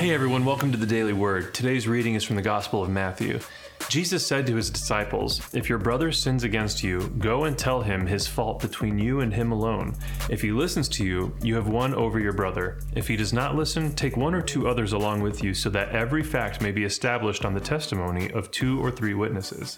Hey everyone, welcome to the Daily Word. Today's reading is from the Gospel of Matthew. Jesus said to his disciples, If your brother sins against you, go and tell him his fault between you and him alone. If he listens to you, you have won over your brother. If he does not listen, take one or two others along with you, so that every fact may be established on the testimony of two or three witnesses.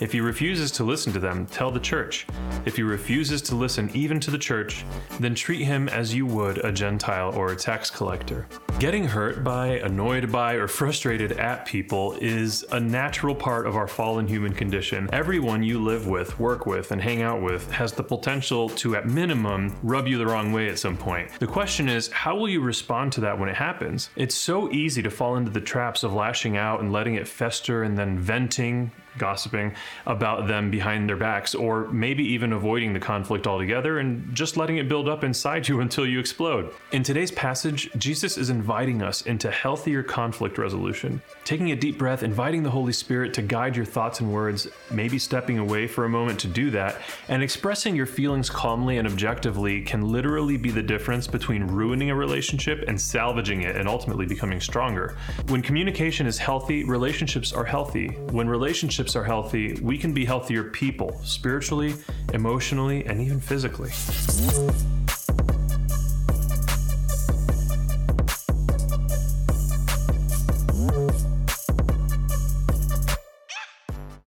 If he refuses to listen to them, tell the church. If he refuses to listen even to the church, then treat him as you would a Gentile or a tax collector. Getting hurt by, annoyed by, or frustrated at people is a natural part of our fallen human condition. Everyone you live with, work with, and hang out with has the potential to, at minimum, rub you the wrong way at some point. The question is, how will you respond to that when it happens? It's so easy to fall into the traps of lashing out and letting it fester and then venting gossiping about them behind their backs, or maybe even avoiding the conflict altogether and just letting it build up inside you until you explode. In today's passage, Jesus is inviting us into healthier conflict resolution. Taking a deep breath, inviting the Holy Spirit to guide your thoughts and words, maybe stepping away for a moment to do that, and expressing your feelings calmly and objectively can literally be the difference between ruining a relationship and salvaging it and ultimately becoming stronger. When communication is healthy, relationships are healthy. When relationships relationships are healthy, we can be healthier people, spiritually, emotionally, and even physically.